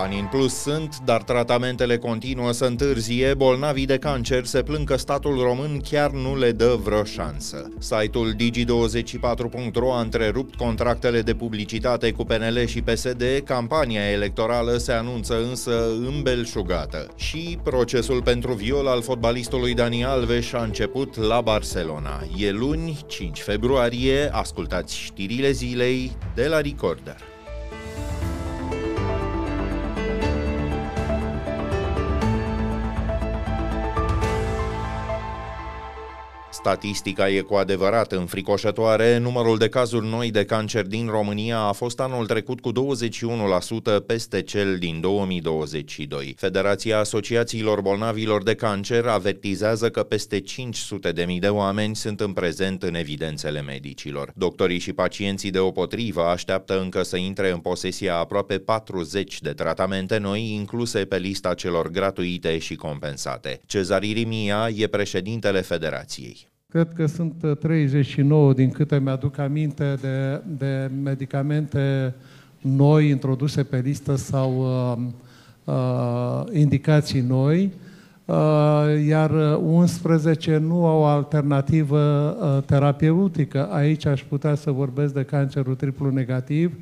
Banii în plus sunt, dar tratamentele continuă să întârzie, bolnavii de cancer se plâng că statul român chiar nu le dă vreo șansă. Site-ul Digi24.ro a întrerupt contractele de publicitate cu PNL și PSD, campania electorală se anunță însă îmbelșugată. Și procesul pentru viol al fotbalistului Dani Alves a început la Barcelona. E luni, 5 februarie, ascultați știrile zilei de la Recorder. Statistica e cu adevărat înfricoșătoare. Numărul de cazuri noi de cancer din România a fost anul trecut cu 21% peste cel din 2022. Federația Asociațiilor Bolnavilor de Cancer avertizează că peste 500 de mii de oameni sunt în prezent în evidențele medicilor. Doctorii și pacienții deopotrivă așteaptă încă să intre în posesia aproape 40 de tratamente noi incluse pe lista celor gratuite și compensate. Cezar Irimia e președintele federației. Cred că sunt 39 uh, din câte mi-aduc aminte de, de medicamente noi introduse pe listă sau uh, uh, indicații noi, uh, iar 11 nu au alternativă uh, terapeutică. Aici aș putea să vorbesc de cancerul triplu negativ,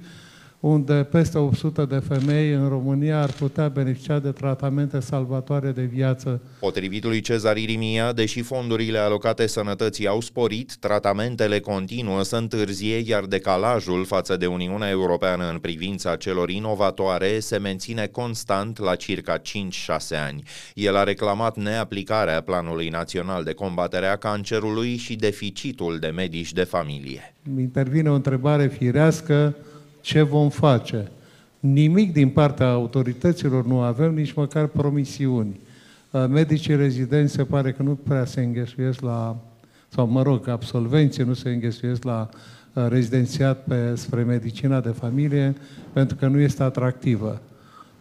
unde peste 800 de femei în România ar putea beneficia de tratamente salvatoare de viață. Potrivit lui Cezar Irimia, deși fondurile alocate sănătății au sporit, tratamentele continuă să întârzie, iar decalajul față de Uniunea Europeană în privința celor inovatoare se menține constant la circa 5-6 ani. El a reclamat neaplicarea Planului Național de Combatere a Cancerului și deficitul de medici de familie. Intervine o întrebare firească, ce vom face. Nimic din partea autorităților nu avem, nici măcar promisiuni. Uh, medicii rezidenți se pare că nu prea se înghesuiesc la, sau mă rog, absolvenții nu se înghesuiesc la uh, rezidențiat pe, spre medicina de familie pentru că nu este atractivă.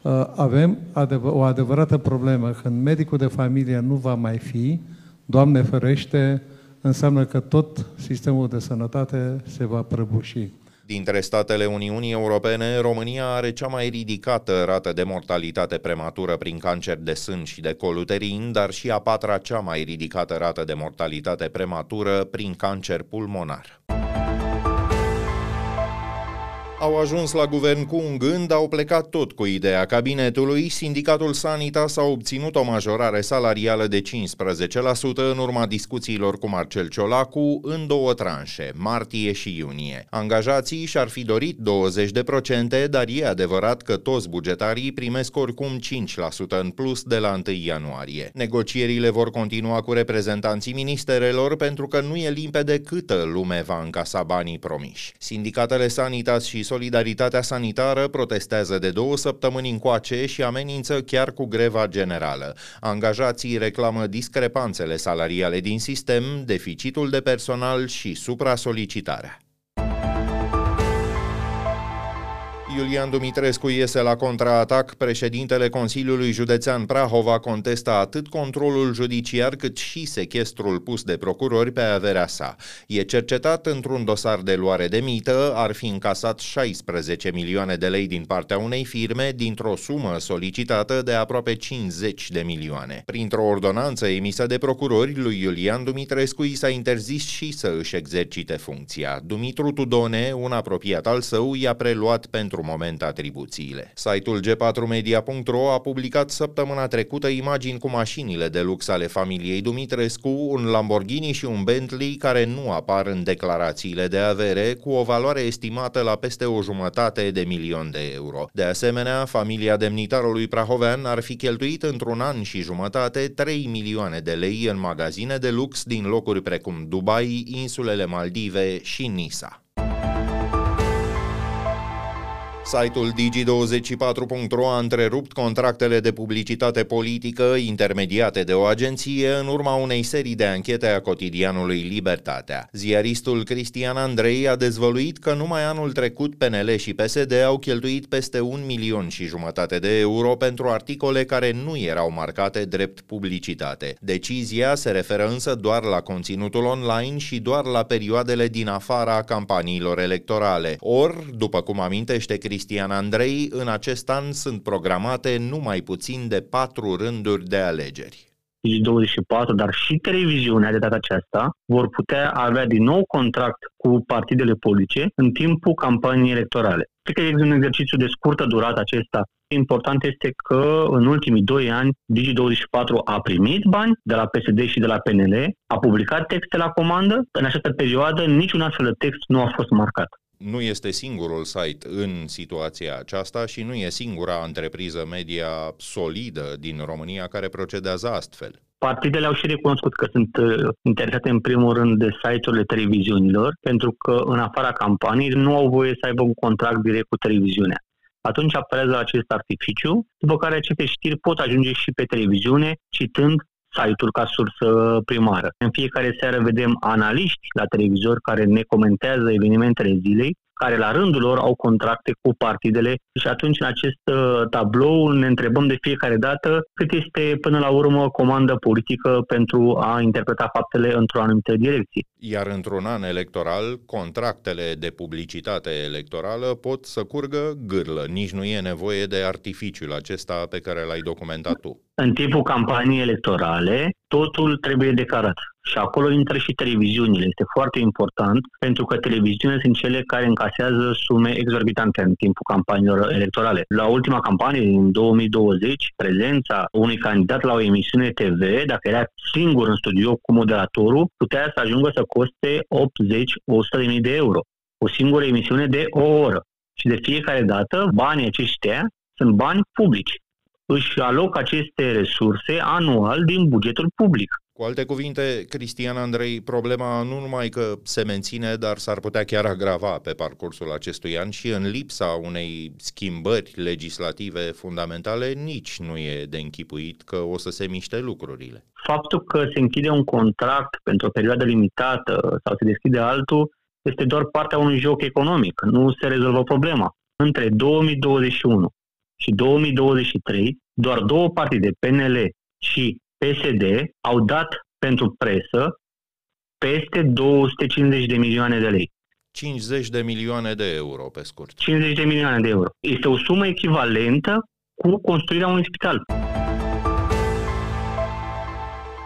Uh, avem o adevărată problemă. Când medicul de familie nu va mai fi, Doamne ferește, înseamnă că tot sistemul de sănătate se va prăbuși. Dintre statele Uniunii Europene, România are cea mai ridicată rată de mortalitate prematură prin cancer de sân și de col uterin, dar și a patra cea mai ridicată rată de mortalitate prematură prin cancer pulmonar au ajuns la guvern cu un gând, au plecat tot cu ideea cabinetului. Sindicatul Sanitas a obținut o majorare salarială de 15% în urma discuțiilor cu Marcel Ciolacu în două tranșe, martie și iunie. Angajații și-ar fi dorit 20%, dar e adevărat că toți bugetarii primesc oricum 5% în plus de la 1 ianuarie. Negocierile vor continua cu reprezentanții ministerelor pentru că nu e limpede câtă lume va încasa banii promiși. Sindicatele Sanitas și Solidaritatea Sanitară protestează de două săptămâni încoace și amenință chiar cu greva generală. Angajații reclamă discrepanțele salariale din sistem, deficitul de personal și supra-solicitarea. Iulian Dumitrescu iese la contraatac, președintele Consiliului Județean Prahova contestă atât controlul judiciar cât și sechestrul pus de procurori pe averea sa. E cercetat într-un dosar de luare de mită, ar fi încasat 16 milioane de lei din partea unei firme dintr-o sumă solicitată de aproape 50 de milioane. Printr-o ordonanță emisă de procurori, lui Iulian Dumitrescu i s-a interzis și să își exercite funcția. Dumitru Tudone, un apropiat al său, i-a preluat pentru moment atribuțiile. Site-ul g4media.ro a publicat săptămâna trecută imagini cu mașinile de lux ale familiei Dumitrescu, un Lamborghini și un Bentley care nu apar în declarațiile de avere, cu o valoare estimată la peste o jumătate de milion de euro. De asemenea, familia demnitarului prahovean ar fi cheltuit într-un an și jumătate 3 milioane de lei în magazine de lux din locuri precum Dubai, insulele Maldive și Nisa. Site-ul Digi24.ro a întrerupt contractele de publicitate politică intermediate de o agenție în urma unei serii de anchete a cotidianului Libertatea. Ziaristul Cristian Andrei a dezvăluit că numai anul trecut PNL și PSD au cheltuit peste un milion și jumătate de euro pentru articole care nu erau marcate drept publicitate. Decizia se referă însă doar la conținutul online și doar la perioadele din afara campaniilor electorale. Or, după cum amintește Cristian Cristian Andrei, în acest an sunt programate numai puțin de patru rânduri de alegeri. 24, dar și televiziunea de data aceasta vor putea avea din nou contract cu partidele politice în timpul campaniei electorale. Cred că este un exercițiu de scurtă durată acesta. Important este că în ultimii doi ani Digi24 a primit bani de la PSD și de la PNL, a publicat texte la comandă. În această perioadă niciun astfel de text nu a fost marcat nu este singurul site în situația aceasta și nu e singura întrepriză media solidă din România care procedează astfel. Partidele au și recunoscut că sunt uh, interesate în primul rând de site-urile televiziunilor, pentru că în afara campaniei nu au voie să aibă un contract direct cu televiziunea. Atunci apelează la acest artificiu, după care aceste știri pot ajunge și pe televiziune, citând site-ul ca sursă primară. În fiecare seară vedem analiști la televizor care ne comentează evenimentele zilei care la rândul lor au contracte cu partidele și atunci în acest uh, tablou ne întrebăm de fiecare dată cât este până la urmă comandă politică pentru a interpreta faptele într-o anumită direcție. Iar într-un an electoral, contractele de publicitate electorală pot să curgă gârlă. Nici nu e nevoie de artificiul acesta pe care l-ai documentat tu. În timpul campaniei electorale, totul trebuie declarat. Și acolo intră și televiziunile. Este foarte important pentru că televiziunile sunt cele care încasează sume exorbitante în timpul campaniilor electorale. La ultima campanie, din 2020, prezența unui candidat la o emisiune TV, dacă era singur în studio cu moderatorul, putea să ajungă să coste 80-100 de mii de euro. O singură emisiune de o oră. Și de fiecare dată, banii aceștia sunt bani publici. Își aloc aceste resurse anual din bugetul public. Cu alte cuvinte, Cristian Andrei, problema nu numai că se menține, dar s-ar putea chiar agrava pe parcursul acestui an și în lipsa unei schimbări legislative fundamentale, nici nu e de închipuit că o să se miște lucrurile. Faptul că se închide un contract pentru o perioadă limitată sau se deschide altul este doar partea unui joc economic, nu se rezolvă problema. Între 2021 și 2023, doar două partide, PNL și PSD au dat pentru presă peste 250 de milioane de lei. 50 de milioane de euro, pe scurt. 50 de milioane de euro. Este o sumă echivalentă cu construirea unui spital.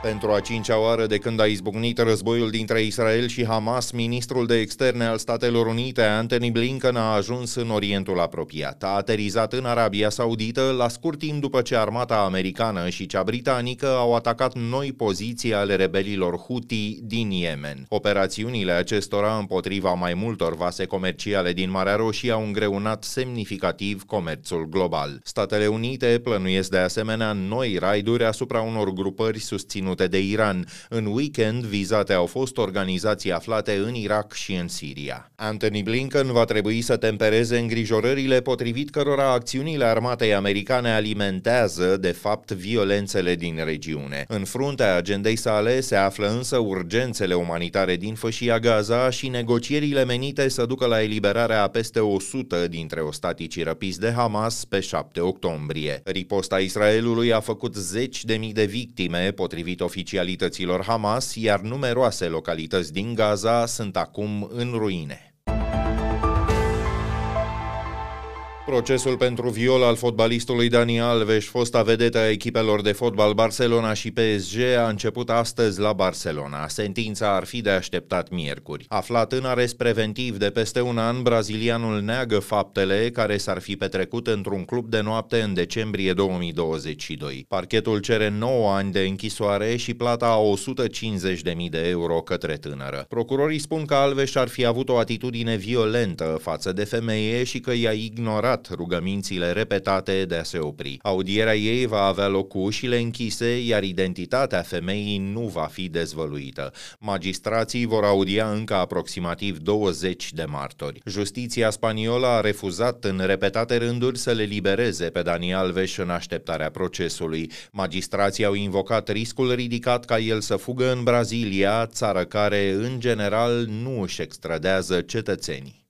Pentru a cincea oară de când a izbucnit războiul dintre Israel și Hamas, ministrul de externe al Statelor Unite, Anthony Blinken, a ajuns în Orientul apropiat. A aterizat în Arabia Saudită la scurt timp după ce armata americană și cea britanică au atacat noi poziții ale rebelilor Houthi din Yemen. Operațiunile acestora împotriva mai multor vase comerciale din Marea Roșie au îngreunat semnificativ comerțul global. Statele Unite plănuiesc de asemenea noi raiduri asupra unor grupări susținute susținute de Iran. În weekend, vizate au fost organizații aflate în Irak și în Siria. Anthony Blinken va trebui să tempereze îngrijorările potrivit cărora acțiunile armatei americane alimentează, de fapt, violențele din regiune. În fruntea agendei sale se află însă urgențele umanitare din fășia Gaza și negocierile menite să ducă la eliberarea a peste 100 dintre ostaticii răpiți de Hamas pe 7 octombrie. Riposta Israelului a făcut zeci de mii de victime, potrivit oficialităților Hamas, iar numeroase localități din Gaza sunt acum în ruine. Procesul pentru viol al fotbalistului Dani Alves, fosta vedetă a echipelor de fotbal Barcelona și PSG, a început astăzi la Barcelona. Sentința ar fi de așteptat miercuri. Aflat în arest preventiv de peste un an, brazilianul neagă faptele care s-ar fi petrecut într-un club de noapte în decembrie 2022. Parchetul cere 9 ani de închisoare și plata a 150.000 de euro către tânără. Procurorii spun că Alves ar fi avut o atitudine violentă față de femeie și că i-a ignorat ignorat rugămințile repetate de a se opri. Audierea ei va avea loc cu ușile închise, iar identitatea femeii nu va fi dezvăluită. Magistrații vor audia încă aproximativ 20 de martori. Justiția spaniolă a refuzat în repetate rânduri să le libereze pe Dani Alves în așteptarea procesului. Magistrații au invocat riscul ridicat ca el să fugă în Brazilia, țară care, în general, nu își extradează cetățenii.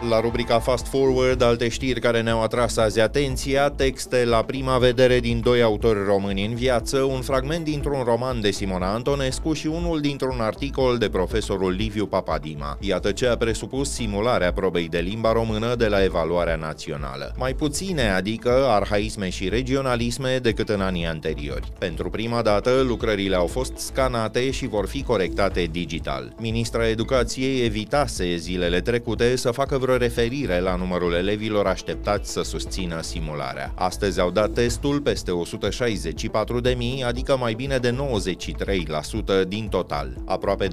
La rubrica Fast Forward, alte știri care ne-au atras azi atenția, texte la prima vedere din doi autori români în viață, un fragment dintr-un roman de Simona Antonescu și unul dintr-un articol de profesorul Liviu Papadima. Iată ce a presupus simularea probei de limba română de la evaluarea națională. Mai puține, adică arhaisme și regionalisme decât în anii anteriori. Pentru prima dată, lucrările au fost scanate și vor fi corectate digital. Ministra Educației evitase zilele trecute să facă vreo referire la numărul elevilor așteptați să susțină simularea. Astăzi au dat testul peste 164.000, adică mai bine de 93% din total. Aproape 12.000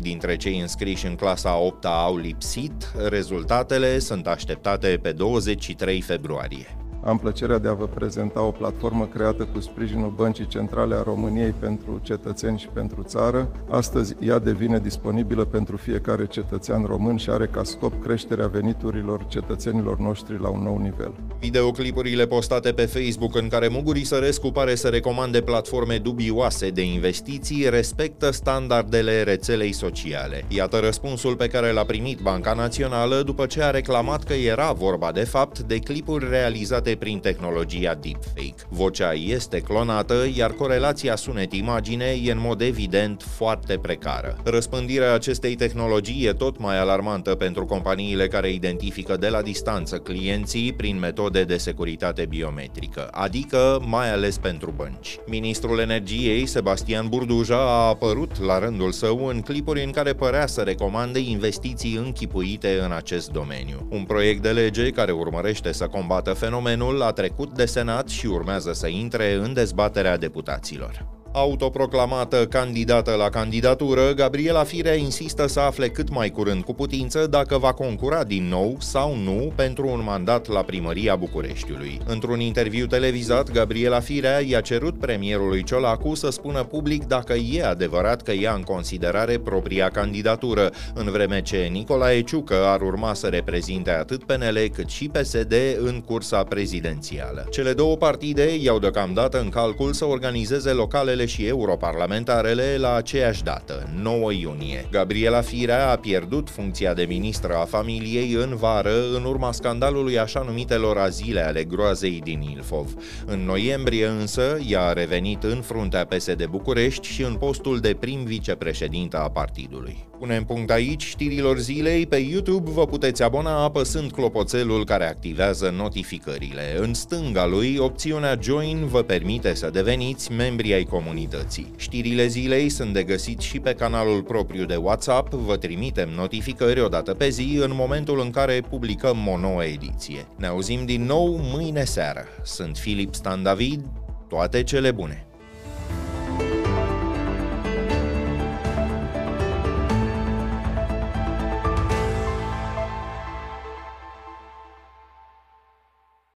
dintre cei înscriși în clasa 8 au lipsit, rezultatele sunt așteptate pe 23 februarie. Am plăcerea de a vă prezenta o platformă creată cu sprijinul Băncii Centrale a României pentru cetățeni și pentru țară. Astăzi ea devine disponibilă pentru fiecare cetățean român și are ca scop creșterea veniturilor cetățenilor noștri la un nou nivel. Videoclipurile postate pe Facebook în care Muguri Sărescu pare să recomande platforme dubioase de investiții respectă standardele rețelei sociale. Iată răspunsul pe care l-a primit Banca Națională după ce a reclamat că era vorba de fapt de clipuri realizate prin tehnologia deepfake. Vocea este clonată, iar corelația sunet-imagine e în mod evident foarte precară. Răspândirea acestei tehnologii e tot mai alarmantă pentru companiile care identifică de la distanță clienții prin metode de securitate biometrică, adică mai ales pentru bănci. Ministrul Energiei, Sebastian Burduja, a apărut la rândul său în clipuri în care părea să recomande investiții închipuite în acest domeniu. Un proiect de lege care urmărește să combată fenomenul Planul a trecut de Senat și urmează să intre în dezbaterea deputaților. Autoproclamată candidată la candidatură, Gabriela Firea insistă să afle cât mai curând cu putință dacă va concura din nou sau nu pentru un mandat la primăria Bucureștiului. Într-un interviu televizat, Gabriela Firea i-a cerut premierului Ciolacu să spună public dacă e adevărat că ia în considerare propria candidatură, în vreme ce Nicolae Ciucă ar urma să reprezinte atât PNL cât și PSD în cursa prezidențială. Cele două partide iau deocamdată în calcul să organizeze localele locale și europarlamentarele la aceeași dată, 9 iunie. Gabriela Firea a pierdut funcția de ministră a familiei în vară în urma scandalului așa numitelor azile ale groazei din Ilfov. În noiembrie însă, ea a revenit în fruntea PSD București și în postul de prim vicepreședinte a partidului. Punem punct aici știrilor zilei. Pe YouTube vă puteți abona apăsând clopoțelul care activează notificările. În stânga lui, opțiunea Join vă permite să deveniți membri ai comunității. Știrile zilei sunt de găsit și pe canalul propriu de WhatsApp, vă trimitem notificări o dată pe zi în momentul în care publicăm o nouă ediție. Ne auzim din nou mâine seară. Sunt Filip Stan David, toate cele bune!